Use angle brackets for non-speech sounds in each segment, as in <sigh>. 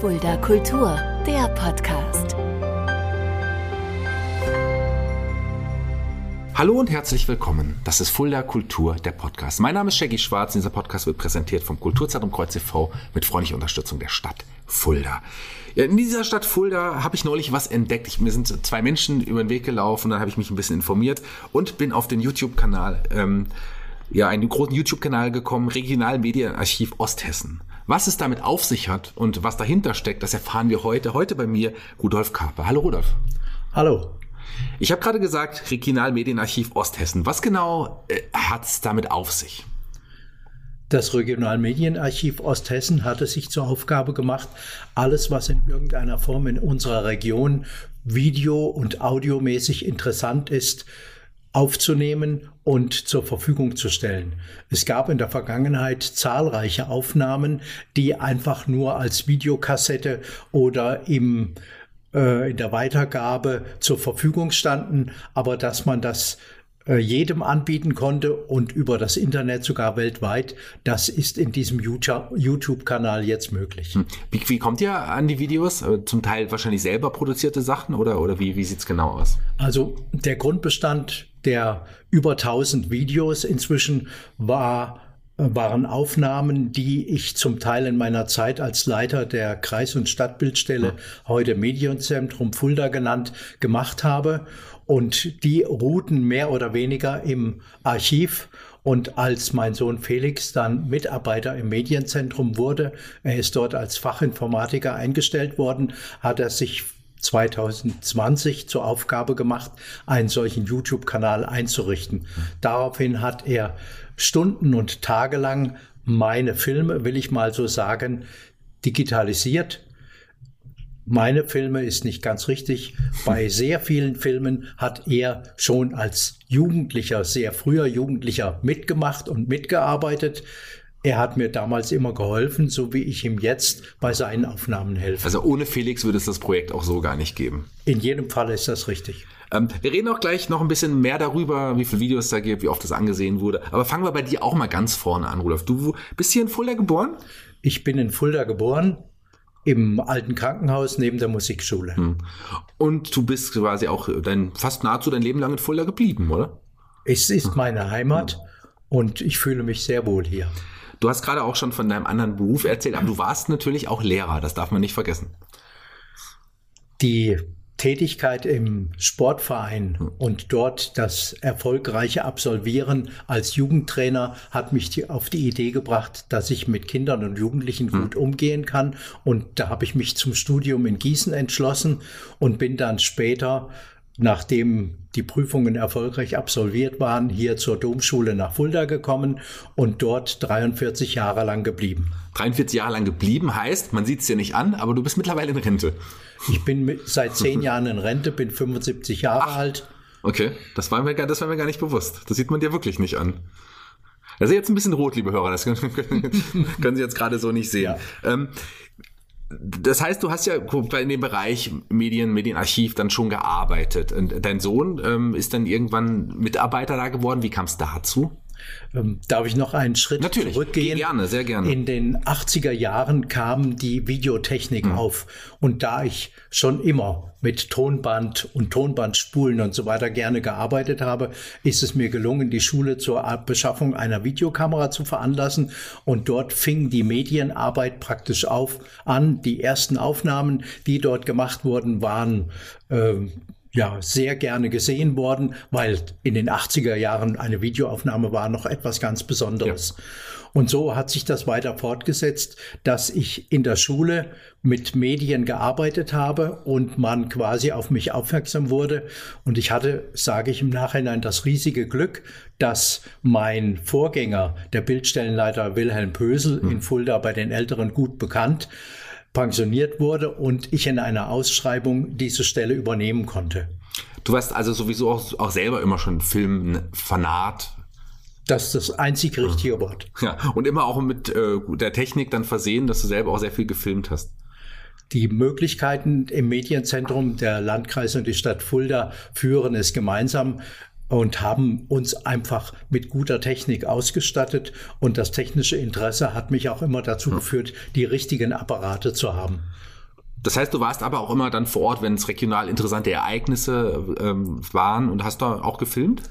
Fulda Kultur, der Podcast. Hallo und herzlich willkommen. Das ist Fulda Kultur, der Podcast. Mein Name ist Shaggy Schwarz. Dieser Podcast wird präsentiert vom Kulturzentrum Kreuz e.V. mit freundlicher Unterstützung der Stadt Fulda. In dieser Stadt Fulda habe ich neulich was entdeckt. Ich, mir sind zwei Menschen über den Weg gelaufen, dann habe ich mich ein bisschen informiert und bin auf den YouTube-Kanal, ähm, ja, einen großen YouTube-Kanal gekommen, Regionalmedienarchiv Osthessen. Was es damit auf sich hat und was dahinter steckt, das erfahren wir heute. Heute bei mir Rudolf Karpe. Hallo Rudolf. Hallo. Ich habe gerade gesagt, Regionalmedienarchiv Osthessen. Was genau äh, hat es damit auf sich? Das Regionalmedienarchiv Osthessen hatte sich zur Aufgabe gemacht, alles, was in irgendeiner Form in unserer Region video- und audiomäßig interessant ist, aufzunehmen und zur Verfügung zu stellen. Es gab in der Vergangenheit zahlreiche Aufnahmen, die einfach nur als Videokassette oder im äh, in der Weitergabe zur Verfügung standen, aber dass man das äh, jedem anbieten konnte und über das Internet sogar weltweit, das ist in diesem YouTube-Kanal jetzt möglich. Hm. Wie, wie, kommt ihr an die Videos? Äh, zum Teil wahrscheinlich selber produzierte Sachen oder, oder wie, wie sieht es genau aus? Also der Grundbestand der über 1000 Videos inzwischen war waren Aufnahmen, die ich zum Teil in meiner Zeit als Leiter der Kreis- und Stadtbildstelle, heute Medienzentrum Fulda genannt, gemacht habe. Und die ruhten mehr oder weniger im Archiv. Und als mein Sohn Felix dann Mitarbeiter im Medienzentrum wurde, er ist dort als Fachinformatiker eingestellt worden, hat er sich 2020 zur Aufgabe gemacht, einen solchen YouTube-Kanal einzurichten. Daraufhin hat er Stunden und Tage lang meine Filme, will ich mal so sagen, digitalisiert. Meine Filme ist nicht ganz richtig. Bei sehr vielen Filmen hat er schon als Jugendlicher, sehr früher Jugendlicher mitgemacht und mitgearbeitet. Er hat mir damals immer geholfen, so wie ich ihm jetzt bei seinen Aufnahmen helfe. Also ohne Felix würde es das Projekt auch so gar nicht geben. In jedem Fall ist das richtig. Ähm, wir reden auch gleich noch ein bisschen mehr darüber, wie viele Videos da gibt, wie oft das angesehen wurde. Aber fangen wir bei dir auch mal ganz vorne an, Rudolf. Du bist hier in Fulda geboren? Ich bin in Fulda geboren, im alten Krankenhaus neben der Musikschule. Hm. Und du bist quasi auch dein, fast nahezu dein Leben lang in Fulda geblieben, oder? Es ist meine Heimat und ich fühle mich sehr wohl hier. Du hast gerade auch schon von deinem anderen Beruf erzählt, aber du warst natürlich auch Lehrer, das darf man nicht vergessen. Die Tätigkeit im Sportverein und dort das erfolgreiche Absolvieren als Jugendtrainer hat mich auf die Idee gebracht, dass ich mit Kindern und Jugendlichen hm. gut umgehen kann. Und da habe ich mich zum Studium in Gießen entschlossen und bin dann später nachdem die Prüfungen erfolgreich absolviert waren, hier zur Domschule nach Fulda gekommen und dort 43 Jahre lang geblieben. 43 Jahre lang geblieben heißt, man sieht es dir nicht an, aber du bist mittlerweile in Rente. Ich bin mit, seit zehn <laughs> Jahren in Rente, bin 75 Jahre Ach, alt. Okay, das war, mir, das war mir gar nicht bewusst. Das sieht man dir wirklich nicht an. Das ist jetzt ein bisschen rot, liebe Hörer, das <laughs> können, können Sie jetzt gerade so nicht sehen. Ja. Ähm, das heißt, du hast ja in dem Bereich Medien, Medienarchiv dann schon gearbeitet. Und dein Sohn ähm, ist dann irgendwann Mitarbeiter da geworden. Wie kam es dazu? Ähm, darf ich noch einen Schritt Natürlich, zurückgehen? Gerne, sehr gerne. In den 80er Jahren kam die Videotechnik mhm. auf. Und da ich schon immer mit Tonband und Tonbandspulen und so weiter gerne gearbeitet habe, ist es mir gelungen, die Schule zur Beschaffung einer Videokamera zu veranlassen. Und dort fing die Medienarbeit praktisch auf an. Die ersten Aufnahmen, die dort gemacht wurden, waren äh, ja sehr gerne gesehen worden, weil in den 80er Jahren eine Videoaufnahme war noch etwas ganz Besonderes. Ja. Und so hat sich das weiter fortgesetzt, dass ich in der Schule mit Medien gearbeitet habe und man quasi auf mich aufmerksam wurde. Und ich hatte, sage ich im Nachhinein, das riesige Glück, dass mein Vorgänger, der Bildstellenleiter Wilhelm Pösel hm. in Fulda bei den Älteren gut bekannt, pensioniert wurde und ich in einer Ausschreibung diese Stelle übernehmen konnte. Du warst also sowieso auch, auch selber immer schon Filmfanat. Das ist das einzig richtige Wort. Ja, und immer auch mit äh, der Technik dann versehen, dass du selber auch sehr viel gefilmt hast. Die Möglichkeiten im Medienzentrum der Landkreis und die Stadt Fulda führen es gemeinsam und haben uns einfach mit guter Technik ausgestattet. Und das technische Interesse hat mich auch immer dazu geführt, die richtigen Apparate zu haben. Das heißt, du warst aber auch immer dann vor Ort, wenn es regional interessante Ereignisse ähm, waren und hast da auch gefilmt?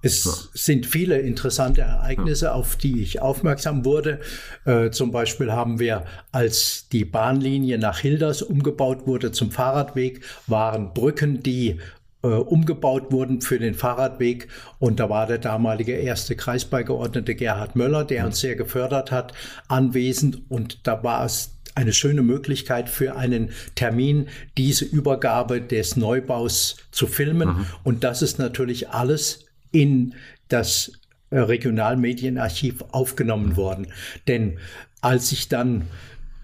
Es ja. sind viele interessante Ereignisse, ja. auf die ich aufmerksam wurde. Äh, zum Beispiel haben wir, als die Bahnlinie nach Hilders umgebaut wurde zum Fahrradweg, waren Brücken, die umgebaut wurden für den Fahrradweg. Und da war der damalige erste Kreisbeigeordnete Gerhard Möller, der uns sehr gefördert hat, anwesend. Und da war es eine schöne Möglichkeit für einen Termin, diese Übergabe des Neubaus zu filmen. Mhm. Und das ist natürlich alles in das äh, Regionalmedienarchiv aufgenommen worden. Denn als ich dann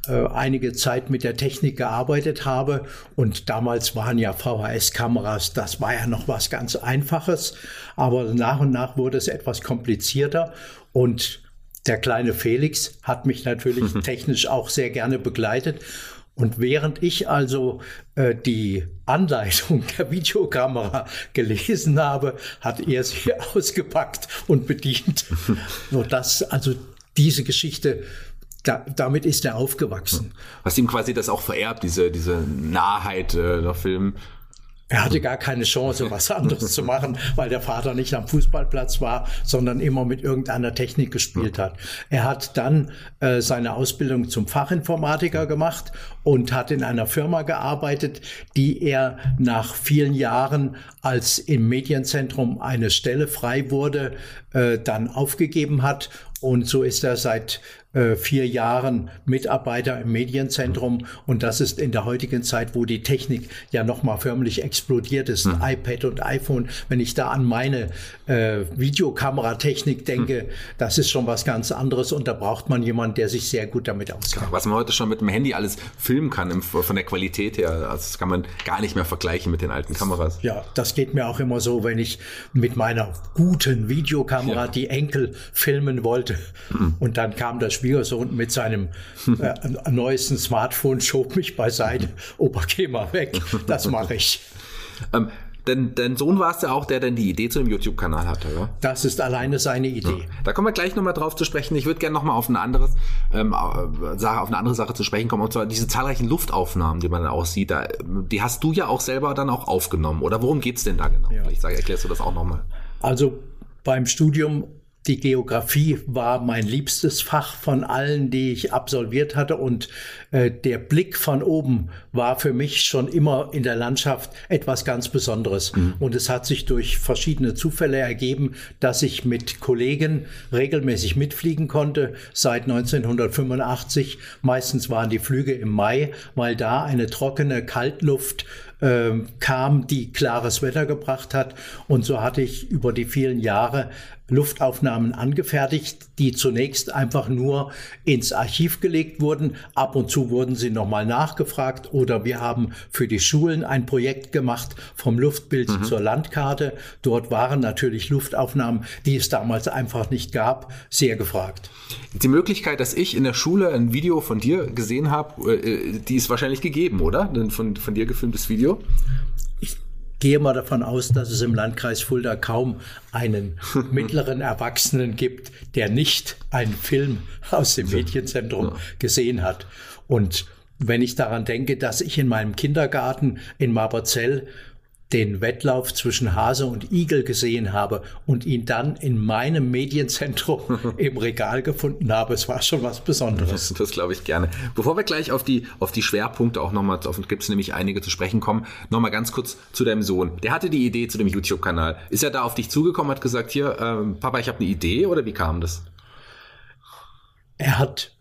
äh, einige Zeit mit der Technik gearbeitet habe. Und damals waren ja VHS-Kameras, das war ja noch was ganz Einfaches, aber nach und nach wurde es etwas komplizierter. Und der kleine Felix hat mich natürlich <laughs> technisch auch sehr gerne begleitet. Und während ich also äh, die Anleitung <laughs> der Videokamera gelesen habe, hat er sie <laughs> ausgepackt und bedient. so dass also diese Geschichte da, damit ist er aufgewachsen. Hast ihm quasi das auch vererbt, diese, diese Nahheit äh, der Film? Er hatte gar keine Chance, was anderes zu machen, weil der Vater nicht am Fußballplatz war, sondern immer mit irgendeiner Technik gespielt hat. Er hat dann äh, seine Ausbildung zum Fachinformatiker gemacht und hat in einer Firma gearbeitet, die er nach vielen Jahren, als im Medienzentrum eine Stelle frei wurde, äh, dann aufgegeben hat. Und so ist er seit äh, vier Jahren Mitarbeiter im Medienzentrum. Und das ist in der heutigen Zeit, wo die Technik ja nochmal förmlich explodiert ist, mhm. iPad und iPhone. Wenn ich da an meine äh, Videokameratechnik denke, mhm. das ist schon was ganz anderes. Und da braucht man jemanden, der sich sehr gut damit auskennt. Was man heute schon mit dem Handy alles filmen kann, im, von der Qualität her, also das kann man gar nicht mehr vergleichen mit den alten Kameras. Ja, das geht mir auch immer so, wenn ich mit meiner guten Videokamera ja. die Enkel filmen wollte. Mhm. Und dann kam das Schwiegersohn mit seinem äh, neuesten Smartphone, schob mich beiseite. Opa, geh mal weg. Das mache ich. Ähm, denn dein Sohn war es ja auch, der dann die Idee zu dem YouTube-Kanal hatte, oder? Das ist alleine seine Idee. Ja. Da kommen wir gleich nochmal drauf zu sprechen. Ich würde gerne nochmal auf eine anderes ähm, Sache, auf eine andere Sache zu sprechen kommen. Und zwar diese zahlreichen Luftaufnahmen, die man dann auch sieht. Da, die hast du ja auch selber dann auch aufgenommen. Oder worum geht's denn da genau? Ja. Vielleicht erklärst du das auch nochmal. Also beim Studium die Geografie war mein liebstes Fach von allen, die ich absolviert hatte. Und äh, der Blick von oben war für mich schon immer in der Landschaft etwas ganz Besonderes. Mhm. Und es hat sich durch verschiedene Zufälle ergeben, dass ich mit Kollegen regelmäßig mitfliegen konnte. Seit 1985. Meistens waren die Flüge im Mai, weil da eine trockene Kaltluft ähm, kam, die klares Wetter gebracht hat. Und so hatte ich über die vielen Jahre Luftaufnahmen angefertigt, die zunächst einfach nur ins Archiv gelegt wurden. Ab und zu wurden sie nochmal nachgefragt oder wir haben für die Schulen ein Projekt gemacht vom Luftbild mhm. zur Landkarte. Dort waren natürlich Luftaufnahmen, die es damals einfach nicht gab, sehr gefragt. Die Möglichkeit, dass ich in der Schule ein Video von dir gesehen habe, äh, die ist wahrscheinlich gegeben, oder? Ein von, von dir gefilmtes Video? Gehe mal davon aus, dass es im Landkreis Fulda kaum einen <laughs> mittleren Erwachsenen gibt, der nicht einen Film aus dem Medienzentrum gesehen hat. Und wenn ich daran denke, dass ich in meinem Kindergarten in Marberzell den Wettlauf zwischen Hase und Igel gesehen habe und ihn dann in meinem Medienzentrum <laughs> im Regal gefunden habe. Es war schon was Besonderes. Das, das glaube ich gerne. Bevor wir gleich auf die, auf die Schwerpunkte auch nochmal, auf gibt es nämlich einige zu sprechen kommen, nochmal ganz kurz zu deinem Sohn. Der hatte die Idee zu dem YouTube-Kanal. Ist er da auf dich zugekommen, hat gesagt, hier, äh, Papa, ich habe eine Idee oder wie kam das? Er hat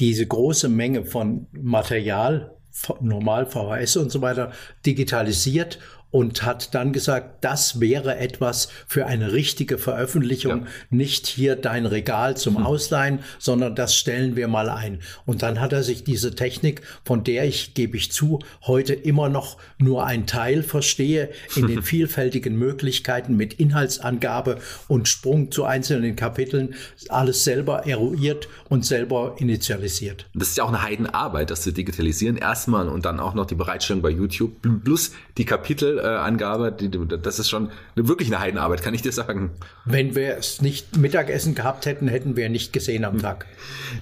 diese große Menge von Material normal VHS und so weiter digitalisiert und hat dann gesagt, das wäre etwas für eine richtige Veröffentlichung, ja. nicht hier dein Regal zum hm. Ausleihen, sondern das stellen wir mal ein. Und dann hat er sich diese Technik, von der ich, gebe ich zu, heute immer noch nur ein Teil verstehe, in den <laughs> vielfältigen Möglichkeiten mit Inhaltsangabe und Sprung zu einzelnen Kapiteln, alles selber eruiert und selber initialisiert. Das ist ja auch eine Heidenarbeit, das zu digitalisieren erstmal und dann auch noch die Bereitstellung bei YouTube plus die Kapitel Alkoholangabe, die, das ist schon eine, wirklich eine Heidenarbeit, kann ich dir sagen. Wenn wir es nicht Mittagessen gehabt hätten, hätten wir nicht gesehen am Tag.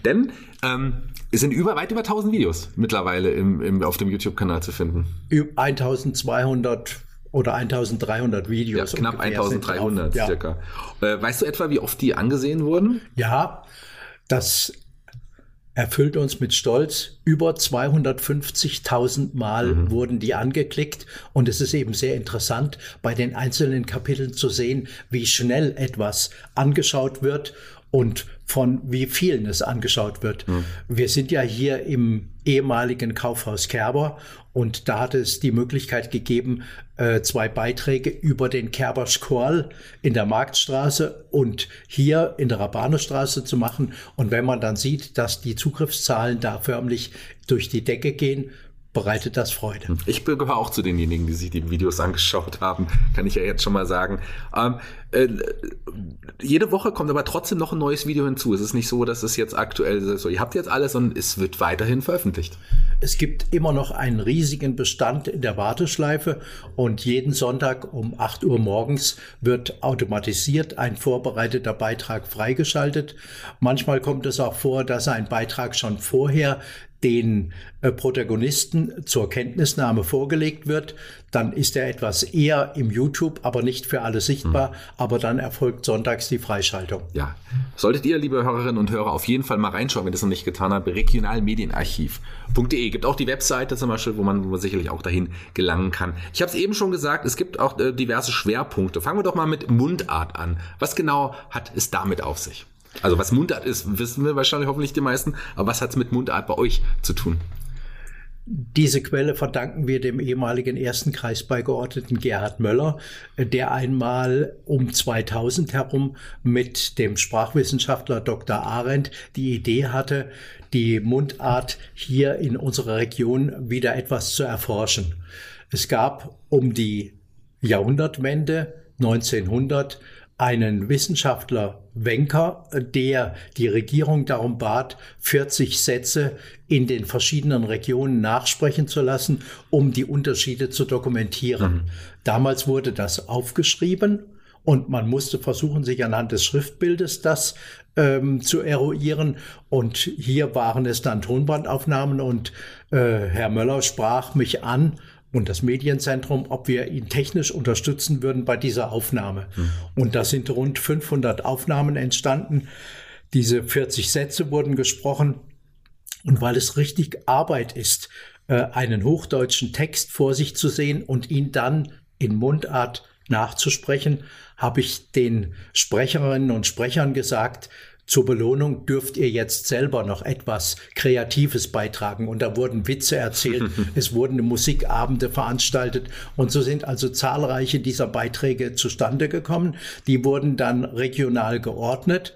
Denn ähm, es sind über, weit über 1000 Videos mittlerweile im, im, auf dem YouTube-Kanal zu finden. 1200 oder 1300 Videos. Ja, knapp 1300 ja. circa. Äh, weißt du etwa, wie oft die angesehen wurden? Ja, das erfüllt uns mit Stolz. Über 250.000 Mal mhm. wurden die angeklickt. Und es ist eben sehr interessant, bei den einzelnen Kapiteln zu sehen, wie schnell etwas angeschaut wird und von wie vielen es angeschaut wird. Mhm. Wir sind ja hier im ehemaligen Kaufhaus Kerber und da hat es die Möglichkeit gegeben, äh, zwei Beiträge über den Kerber Squall in der Marktstraße und hier in der Rabanerstraße zu machen. Und wenn man dann sieht, dass die Zugriffszahlen da förmlich durch die Decke gehen, bereitet das Freude. Ich gehöre auch zu denjenigen, die sich die Videos angeschaut haben, kann ich ja jetzt schon mal sagen. Ähm, äh, jede Woche kommt aber trotzdem noch ein neues Video hinzu. Es ist nicht so, dass es jetzt aktuell so, ihr habt jetzt alles und es wird weiterhin veröffentlicht. Es gibt immer noch einen riesigen Bestand in der Warteschleife und jeden Sonntag um 8 Uhr morgens wird automatisiert ein vorbereiteter Beitrag freigeschaltet. Manchmal kommt es auch vor, dass ein Beitrag schon vorher den äh, Protagonisten zur Kenntnisnahme vorgelegt wird, dann ist er etwas eher im YouTube, aber nicht für alle sichtbar. Mhm. Aber dann erfolgt sonntags die Freischaltung. Ja. Solltet ihr, liebe Hörerinnen und Hörer, auf jeden Fall mal reinschauen, wenn ihr das noch nicht getan habt, regionalmedienarchiv.de. Gibt auch die Webseite zum Beispiel, wo man, wo man sicherlich auch dahin gelangen kann. Ich habe es eben schon gesagt, es gibt auch äh, diverse Schwerpunkte. Fangen wir doch mal mit Mundart an. Was genau hat es damit auf sich? Also was Mundart ist, wissen wir wahrscheinlich hoffentlich die meisten, aber was hat es mit Mundart bei euch zu tun? Diese Quelle verdanken wir dem ehemaligen ersten Kreisbeigeordneten Gerhard Möller, der einmal um 2000 herum mit dem Sprachwissenschaftler Dr. Arendt die Idee hatte, die Mundart hier in unserer Region wieder etwas zu erforschen. Es gab um die Jahrhundertwende 1900 einen Wissenschaftler Wenker, der die Regierung darum bat, 40 Sätze in den verschiedenen Regionen nachsprechen zu lassen, um die Unterschiede zu dokumentieren. Mhm. Damals wurde das aufgeschrieben und man musste versuchen, sich anhand des Schriftbildes das ähm, zu eruieren. Und hier waren es dann Tonbandaufnahmen und äh, Herr Möller sprach mich an und das Medienzentrum, ob wir ihn technisch unterstützen würden bei dieser Aufnahme. Mhm. Und da sind rund 500 Aufnahmen entstanden. Diese 40 Sätze wurden gesprochen. Und weil es richtig Arbeit ist, äh, einen hochdeutschen Text vor sich zu sehen und ihn dann in Mundart nachzusprechen, habe ich den Sprecherinnen und Sprechern gesagt, zur Belohnung dürft ihr jetzt selber noch etwas Kreatives beitragen. Und da wurden Witze erzählt, <laughs> es wurden Musikabende veranstaltet. Und so sind also zahlreiche dieser Beiträge zustande gekommen. Die wurden dann regional geordnet.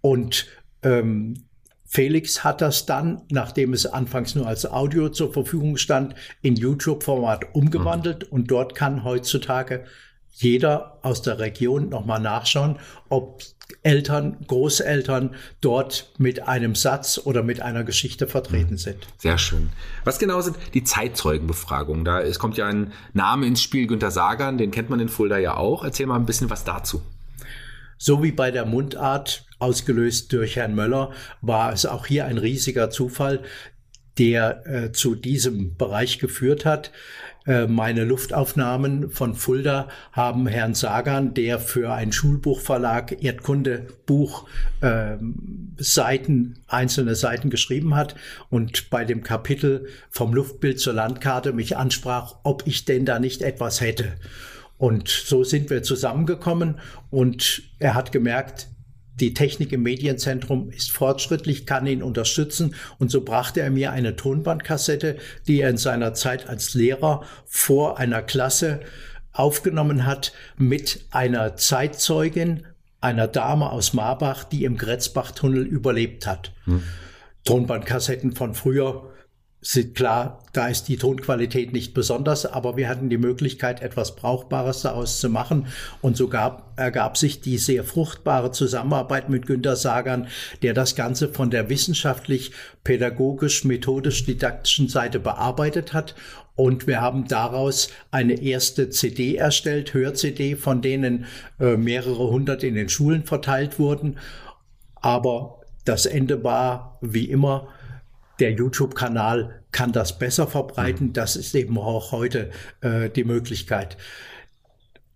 Und ähm, Felix hat das dann, nachdem es anfangs nur als Audio zur Verfügung stand, in YouTube-Format umgewandelt. Mhm. Und dort kann heutzutage jeder aus der Region nochmal nachschauen, ob Eltern, Großeltern dort mit einem Satz oder mit einer Geschichte vertreten sind. Sehr schön. Was genau sind die Zeitzeugenbefragungen? Da es kommt ja ein Name ins Spiel, Günter Sagan, den kennt man in Fulda ja auch. Erzähl mal ein bisschen was dazu. So wie bei der Mundart, ausgelöst durch Herrn Möller, war es auch hier ein riesiger Zufall, der äh, zu diesem Bereich geführt hat. Äh, meine Luftaufnahmen von Fulda haben Herrn Sagan, der für ein Schulbuchverlag Erdkundebuch äh, Seiten, einzelne Seiten geschrieben hat und bei dem Kapitel vom Luftbild zur Landkarte mich ansprach, ob ich denn da nicht etwas hätte. Und so sind wir zusammengekommen und er hat gemerkt, die Technik im Medienzentrum ist fortschrittlich, kann ihn unterstützen. Und so brachte er mir eine Tonbandkassette, die er in seiner Zeit als Lehrer vor einer Klasse aufgenommen hat mit einer Zeitzeugin, einer Dame aus Marbach, die im Gretzbach-Tunnel überlebt hat. Hm. Tonbandkassetten von früher sind klar, da ist die Tonqualität nicht besonders, aber wir hatten die Möglichkeit, etwas Brauchbares daraus zu machen. Und so gab, ergab sich die sehr fruchtbare Zusammenarbeit mit Günter Sagan, der das Ganze von der wissenschaftlich, pädagogisch, methodisch, didaktischen Seite bearbeitet hat. Und wir haben daraus eine erste CD erstellt, Hör-CD, von denen äh, mehrere hundert in den Schulen verteilt wurden. Aber das Ende war, wie immer, der YouTube-Kanal kann das besser verbreiten. Mhm. Das ist eben auch heute äh, die Möglichkeit.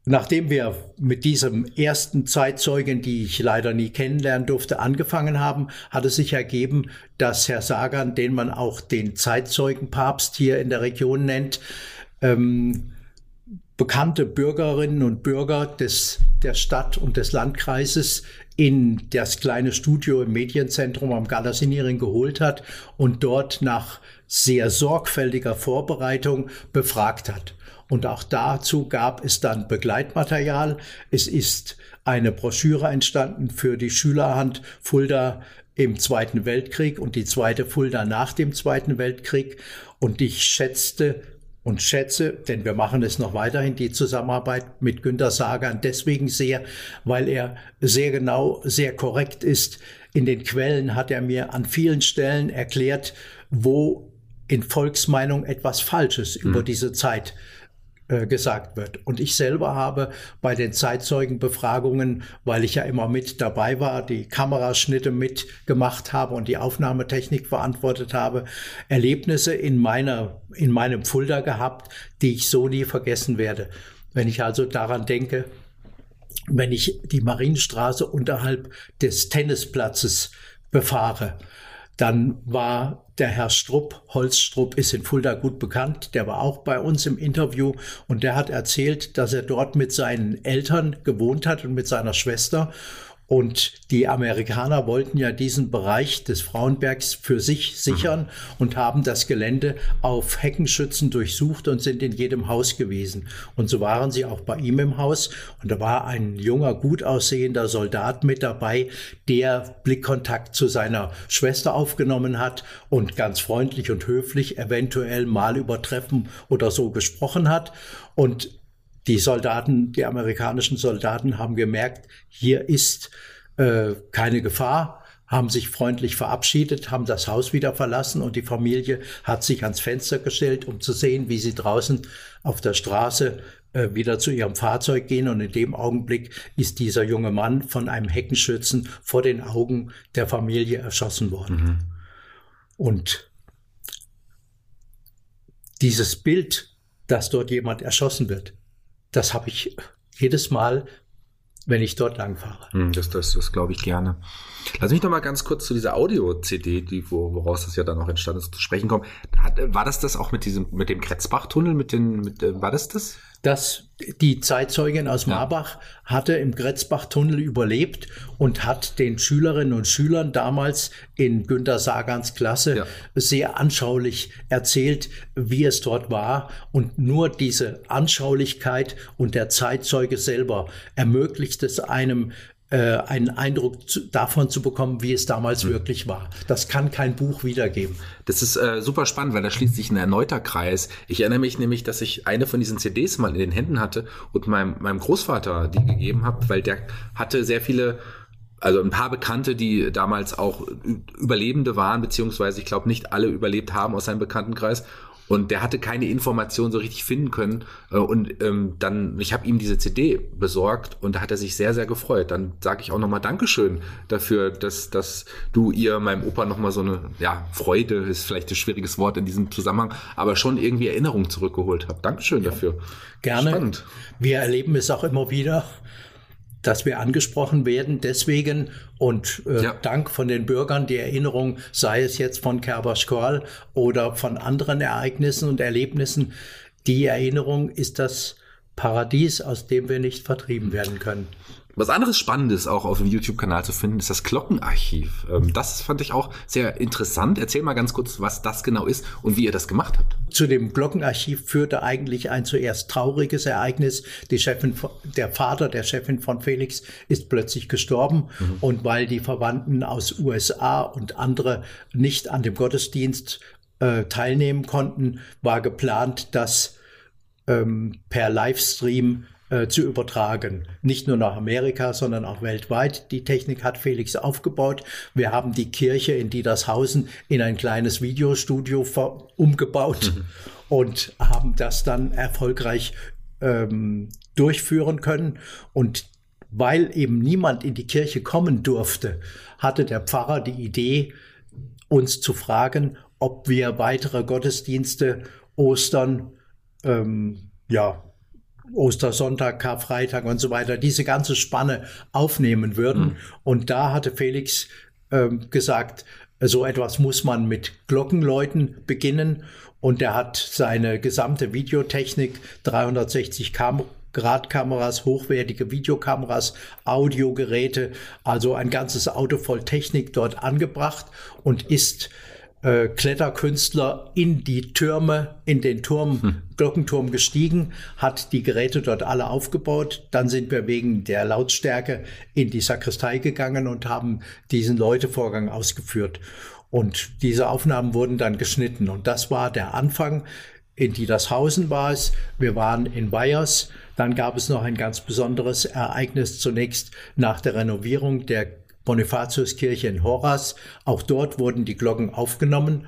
Nachdem wir mit diesem ersten Zeitzeugen, die ich leider nie kennenlernen durfte, angefangen haben, hat es sich ergeben, dass Herr Sagan, den man auch den Zeitzeugenpapst hier in der Region nennt, ähm, bekannte Bürgerinnen und Bürger des, der Stadt und des Landkreises in das kleine Studio im Medienzentrum am Galassiniering geholt hat und dort nach sehr sorgfältiger Vorbereitung befragt hat. Und auch dazu gab es dann Begleitmaterial. Es ist eine Broschüre entstanden für die Schülerhand Fulda im Zweiten Weltkrieg und die zweite Fulda nach dem Zweiten Weltkrieg. Und ich schätzte und schätze, denn wir machen es noch weiterhin, die Zusammenarbeit mit Günter Sagan deswegen sehr, weil er sehr genau, sehr korrekt ist. In den Quellen hat er mir an vielen Stellen erklärt, wo in Volksmeinung etwas Falsches mhm. über diese Zeit äh, gesagt wird. Und ich selber habe bei den Zeitzeugenbefragungen, weil ich ja immer mit dabei war, die Kameraschnitte mitgemacht habe und die Aufnahmetechnik verantwortet habe, Erlebnisse in meiner, in meinem Fulda gehabt, die ich so nie vergessen werde. Wenn ich also daran denke, wenn ich die Marienstraße unterhalb des Tennisplatzes befahre, dann war der Herr Strupp, Holzstrupp ist in Fulda gut bekannt, der war auch bei uns im Interview und der hat erzählt, dass er dort mit seinen Eltern gewohnt hat und mit seiner Schwester und die Amerikaner wollten ja diesen Bereich des Frauenbergs für sich sichern mhm. und haben das Gelände auf Heckenschützen durchsucht und sind in jedem Haus gewesen. Und so waren sie auch bei ihm im Haus. Und da war ein junger, gut aussehender Soldat mit dabei, der Blickkontakt zu seiner Schwester aufgenommen hat und ganz freundlich und höflich eventuell mal über Treffen oder so gesprochen hat. Und die Soldaten, die amerikanischen Soldaten haben gemerkt, hier ist äh, keine Gefahr, haben sich freundlich verabschiedet, haben das Haus wieder verlassen und die Familie hat sich ans Fenster gestellt, um zu sehen, wie sie draußen auf der Straße äh, wieder zu ihrem Fahrzeug gehen. Und in dem Augenblick ist dieser junge Mann von einem Heckenschützen vor den Augen der Familie erschossen worden. Mhm. Und dieses Bild, dass dort jemand erschossen wird, das habe ich jedes Mal, wenn ich dort langfahre. Hm, das, das, das glaube ich gerne. Lass mich noch mal ganz kurz zu dieser Audio-CD, die, woraus das ja dann auch entstanden ist, zu sprechen kommen. war das das auch mit diesem, mit dem Kretzbach-Tunnel, mit den, mit, äh, war das das? Dass die Zeitzeugin aus Marbach hatte im Gretzbach-Tunnel überlebt und hat den Schülerinnen und Schülern damals in Günter Sagans Klasse ja. sehr anschaulich erzählt, wie es dort war. Und nur diese Anschaulichkeit und der Zeitzeuge selber ermöglicht es einem, äh, einen Eindruck zu, davon zu bekommen, wie es damals mhm. wirklich war. Das kann kein Buch wiedergeben. Das ist äh, super spannend, weil da schließt sich ein erneuter Kreis. Ich erinnere mich nämlich, dass ich eine von diesen CDs mal in den Händen hatte und meinem, meinem Großvater die gegeben habe, weil der hatte sehr viele also ein paar Bekannte, die damals auch Überlebende waren, beziehungsweise ich glaube nicht alle überlebt haben aus seinem Bekanntenkreis. Und der hatte keine Information so richtig finden können. Äh, und ähm, dann, ich habe ihm diese CD besorgt und da hat er sich sehr, sehr gefreut. Dann sage ich auch nochmal Dankeschön dafür, dass, dass du ihr, meinem Opa, nochmal so eine, ja, Freude ist vielleicht ein schwieriges Wort in diesem Zusammenhang, aber schon irgendwie Erinnerung zurückgeholt habt. Dankeschön ja. dafür. Gerne. Spannend. Wir erleben es auch immer wieder, dass wir angesprochen werden. Deswegen und äh, ja. Dank von den Bürgern die Erinnerung, sei es jetzt von Kerberschkorl oder von anderen Ereignissen und Erlebnissen, die Erinnerung ist das Paradies, aus dem wir nicht vertrieben werden können. Was anderes Spannendes auch auf dem YouTube-Kanal zu finden, ist das Glockenarchiv. Ähm, das fand ich auch sehr interessant. Erzähl mal ganz kurz, was das genau ist und wie ihr das gemacht habt. Zu dem Glockenarchiv führte eigentlich ein zuerst trauriges Ereignis. Die Chefin, der Vater der Chefin von Felix ist plötzlich gestorben mhm. und weil die Verwandten aus USA und andere nicht an dem Gottesdienst äh, teilnehmen konnten, war geplant, das ähm, per Livestream äh, zu übertragen. Nicht nur nach Amerika, sondern auch weltweit. Die Technik hat Felix aufgebaut. Wir haben die Kirche in Dietershausen in ein kleines Videostudio umgebaut mhm. und haben das dann erfolgreich ähm, durchführen können. Und weil eben niemand in die Kirche kommen durfte, hatte der Pfarrer die Idee, uns zu fragen, ob wir weitere Gottesdienste Ostern, ähm, ja, Ostersonntag, Karfreitag und so weiter, diese ganze Spanne aufnehmen würden. Mhm. Und da hatte Felix ähm, gesagt, so etwas muss man mit Glockenläuten beginnen. Und er hat seine gesamte Videotechnik, 360 Kam Grad Kameras, hochwertige Videokameras, Audiogeräte, also ein ganzes Auto voll Technik dort angebracht und ist äh, Kletterkünstler in die Türme, in den Turm, hm. Glockenturm gestiegen, hat die Geräte dort alle aufgebaut. Dann sind wir wegen der Lautstärke in die Sakristei gegangen und haben diesen Läutevorgang ausgeführt. Und diese Aufnahmen wurden dann geschnitten. Und das war der Anfang. In Dietershausen war es. Wir waren in Weyers. Dann gab es noch ein ganz besonderes Ereignis zunächst nach der Renovierung der Bonifatiuskirche in Horas. Auch dort wurden die Glocken aufgenommen.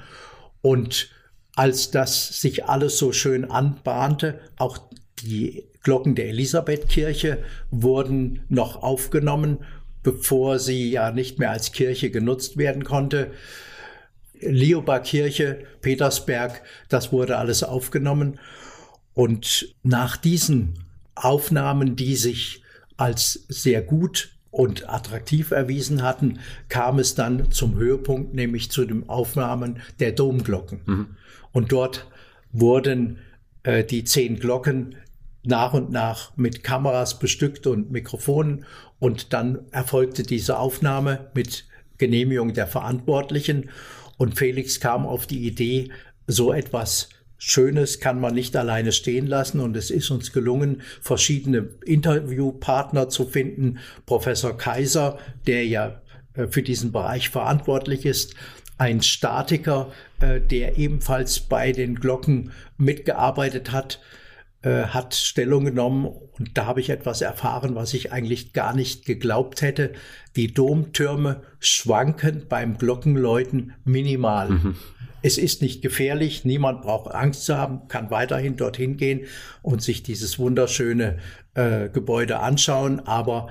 Und als das sich alles so schön anbahnte, auch die Glocken der Elisabethkirche wurden noch aufgenommen, bevor sie ja nicht mehr als Kirche genutzt werden konnte. Lioba-Kirche, Petersberg, das wurde alles aufgenommen. Und nach diesen Aufnahmen, die sich als sehr gut und attraktiv erwiesen hatten, kam es dann zum Höhepunkt, nämlich zu den Aufnahmen der Domglocken. Mhm. Und dort wurden äh, die zehn Glocken nach und nach mit Kameras bestückt und Mikrofonen. Und dann erfolgte diese Aufnahme mit Genehmigung der Verantwortlichen. Und Felix kam auf die Idee, so etwas Schönes kann man nicht alleine stehen lassen und es ist uns gelungen, verschiedene Interviewpartner zu finden. Professor Kaiser, der ja äh, für diesen Bereich verantwortlich ist, ein Statiker, äh, der ebenfalls bei den Glocken mitgearbeitet hat, äh, hat Stellung genommen und da habe ich etwas erfahren, was ich eigentlich gar nicht geglaubt hätte. Die Domtürme schwanken beim Glockenläuten minimal. Mhm. Es ist nicht gefährlich, niemand braucht Angst zu haben, kann weiterhin dorthin gehen und sich dieses wunderschöne äh, Gebäude anschauen, aber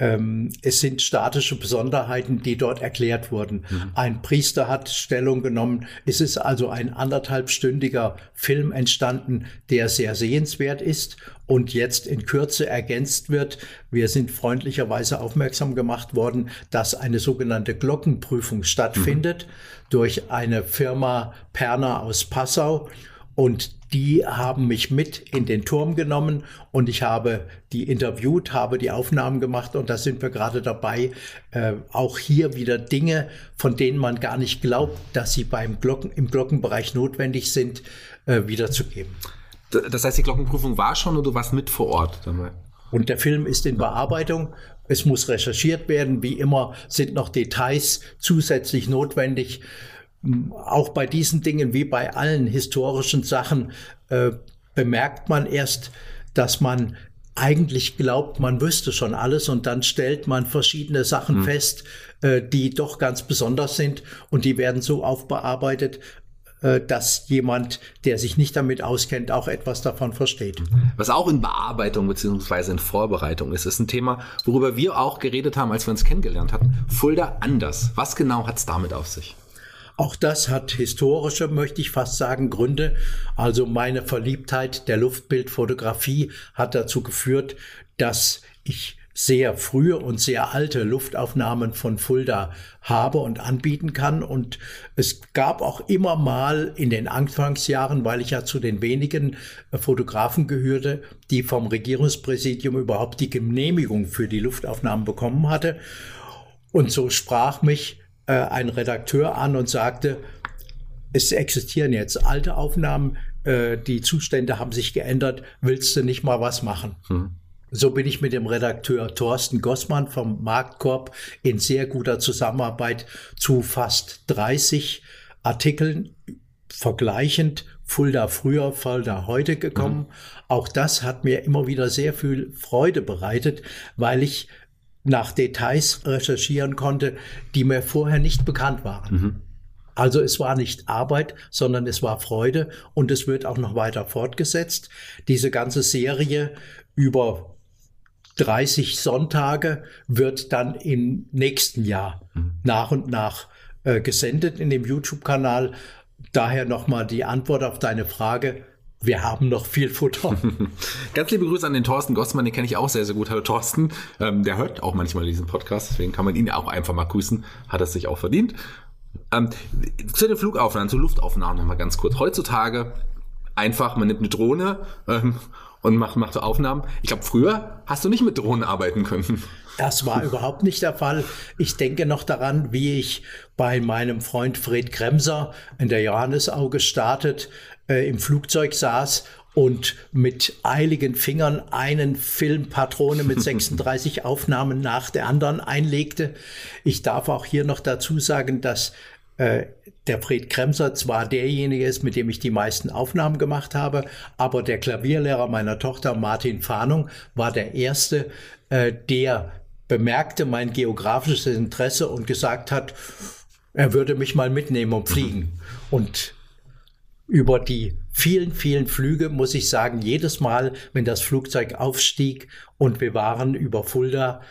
ähm, es sind statische Besonderheiten, die dort erklärt wurden. Mhm. Ein Priester hat Stellung genommen. Es ist also ein anderthalbstündiger Film entstanden, der sehr sehenswert ist und jetzt in Kürze ergänzt wird. Wir sind freundlicherweise aufmerksam gemacht worden, dass eine sogenannte Glockenprüfung stattfindet mhm. Durch eine Firma Perner aus Passau. Und die haben mich mit in den Turm genommen und ich habe die interviewt, habe die Aufnahmen gemacht und da sind wir gerade dabei, äh, auch hier wieder Dinge, von denen man gar nicht glaubt, dass sie beim Glocken, im Glockenbereich notwendig sind, äh, wiederzugeben. Das heißt, die Glockenprüfung war schon und du warst mit vor Ort? Und der Film ist in Bearbeitung. Es muss recherchiert werden. Wie immer sind noch Details zusätzlich notwendig auch bei diesen Dingen wie bei allen historischen Sachen äh, bemerkt man erst, dass man eigentlich glaubt, man wüsste schon alles und dann stellt man verschiedene Sachen mhm. fest, äh, die doch ganz besonders sind und die werden so aufbearbeitet, dass jemand, der sich nicht damit auskennt, auch etwas davon versteht. Was auch in Bearbeitung beziehungsweise in Vorbereitung ist, ist ein Thema, worüber wir auch geredet haben, als wir uns kennengelernt hatten. Fulda anders. Was genau hat es damit auf sich? Auch das hat historische, möchte ich fast sagen, Gründe. Also meine Verliebtheit der Luftbildfotografie hat dazu geführt, dass ich sehr frühe und sehr alte Luftaufnahmen von Fulda habe und anbieten kann. Und es gab auch immer mal in den Anfangsjahren, weil ich ja zu den wenigen Fotografen gehörte, die vom Regierungspräsidium überhaupt die Genehmigung für die Luftaufnahmen bekommen hatte. Und so sprach mich äh, ein Redakteur an und sagte, es existieren jetzt alte Aufnahmen, äh, die Zustände haben sich geändert, willst du nicht mal was machen? Hm. So bin ich mit dem Redakteur Thorsten Gossmann vom Marktkorb in sehr guter Zusammenarbeit zu fast 30 Artikeln vergleichend Fulda früher, Fulda heute gekommen. Mhm. Auch das hat mir immer wieder sehr viel Freude bereitet, weil ich nach Details recherchieren konnte, die mir vorher nicht bekannt waren. Mhm. Also es war nicht Arbeit, sondern es war Freude und es wird auch noch weiter fortgesetzt. Diese ganze Serie über 30 Sonntage wird dann im nächsten Jahr mhm. nach und nach äh, gesendet in dem YouTube-Kanal. Daher nochmal die Antwort auf deine Frage. Wir haben noch viel Futter. <laughs> Ganz liebe Grüße an den Thorsten Gossmann, den kenne ich auch sehr, sehr gut. Hallo Thorsten. Ähm, der hört auch manchmal diesen Podcast, deswegen kann man ihn auch einfach mal grüßen. Hat er sich auch verdient. Ähm, zu den Flugaufnahmen, zu Luftaufnahmen nochmal ganz kurz. Heutzutage einfach, man nimmt eine Drohne ähm, und macht, macht so Aufnahmen. Ich glaube, früher hast du nicht mit Drohnen arbeiten können. Das war überhaupt nicht der Fall. Ich denke noch daran, wie ich bei meinem Freund Fred Kremser in der Johannesau gestartet äh, im Flugzeug saß und mit eiligen Fingern einen Filmpatrone mit <laughs> 36 Aufnahmen nach der anderen einlegte. Ich darf auch hier noch dazu sagen, dass äh, der Fred Kremser zwar derjenige ist, mit dem ich die meisten Aufnahmen gemacht habe, aber der Klavierlehrer meiner Tochter Martin Fahnung war der erste, äh, der bemerkte mein geografisches Interesse und gesagt hat, er würde mich mal mitnehmen und fliegen. Und über die vielen, vielen Flüge muss ich sagen, jedes Mal, wenn das Flugzeug aufstieg und wir waren über Fulda,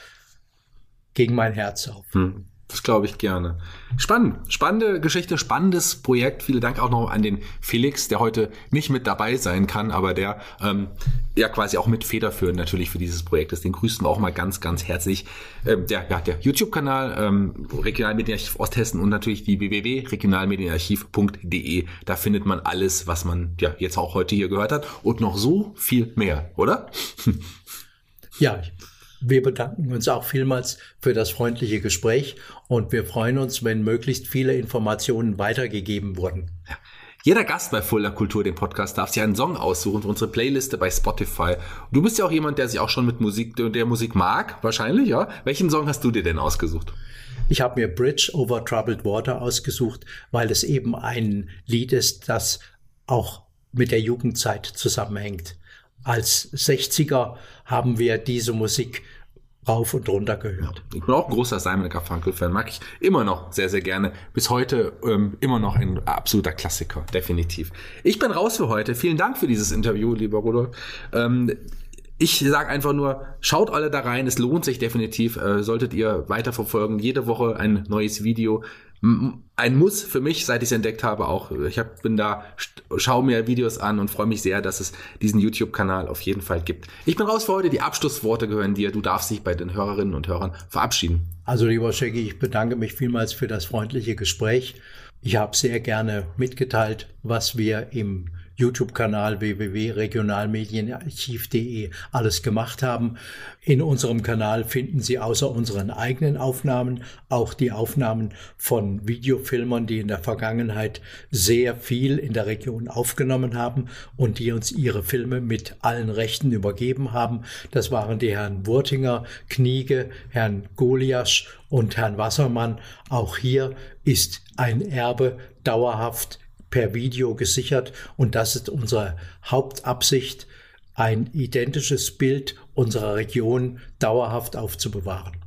ging mein Herz auf. Hm. Das glaube ich gerne. Spannend, spannende Geschichte, spannendes Projekt. Vielen Dank auch noch an den Felix, der heute nicht mit dabei sein kann, aber der ähm, ja quasi auch mit federführend natürlich für dieses Projekt ist. Den grüßen wir auch mal ganz, ganz herzlich. Ähm, der ja, der YouTube-Kanal ähm, Regionalmedienarchiv Osthessen und natürlich die www.regionalmedienarchiv.de. Da findet man alles, was man ja jetzt auch heute hier gehört hat und noch so viel mehr, oder? Ja, wir bedanken uns auch vielmals für das freundliche Gespräch und wir freuen uns, wenn möglichst viele Informationen weitergegeben wurden. Jeder Gast bei Fuller Kultur, dem Podcast, darf sich einen Song aussuchen für unsere Playliste bei Spotify. Du bist ja auch jemand, der sich auch schon mit Musik, der Musik mag, wahrscheinlich, ja? Welchen Song hast du dir denn ausgesucht? Ich habe mir Bridge over Troubled Water ausgesucht, weil es eben ein Lied ist, das auch mit der Jugendzeit zusammenhängt als 60er haben wir diese Musik rauf und runter gehört. Ich bin auch ein großer Simon Garfunkel-Fan, mag ich immer noch sehr, sehr gerne. Bis heute ähm, immer noch ein absoluter Klassiker, definitiv. Ich bin raus für heute. Vielen Dank für dieses Interview, lieber Rudolf. Ähm, ich sage einfach nur, schaut alle da rein, es lohnt sich definitiv, äh, solltet ihr weiterverfolgen. Jede Woche ein neues Video ein Muss für mich, seit ich es entdeckt habe, auch. Ich hab, bin da, schaue mir Videos an und freue mich sehr, dass es diesen YouTube-Kanal auf jeden Fall gibt. Ich bin raus für heute. Die Abschlussworte gehören dir. Du darfst dich bei den Hörerinnen und Hörern verabschieden. Also, lieber Shaggy, ich bedanke mich vielmals für das freundliche Gespräch. Ich habe sehr gerne mitgeteilt, was wir im YouTube-Kanal www.regionalmedienarchiv.de alles gemacht haben. In unserem Kanal finden Sie außer unseren eigenen Aufnahmen auch die Aufnahmen von Videofilmern, die in der Vergangenheit sehr viel in der Region aufgenommen haben und die uns ihre Filme mit allen Rechten übergeben haben. Das waren die Herrn Wurtinger, Kniege, Herrn Goliasch und Herrn Wassermann. Auch hier ist ein Erbe dauerhaft per Video gesichert und das ist unsere Hauptabsicht, ein identisches Bild unserer Region dauerhaft aufzubewahren.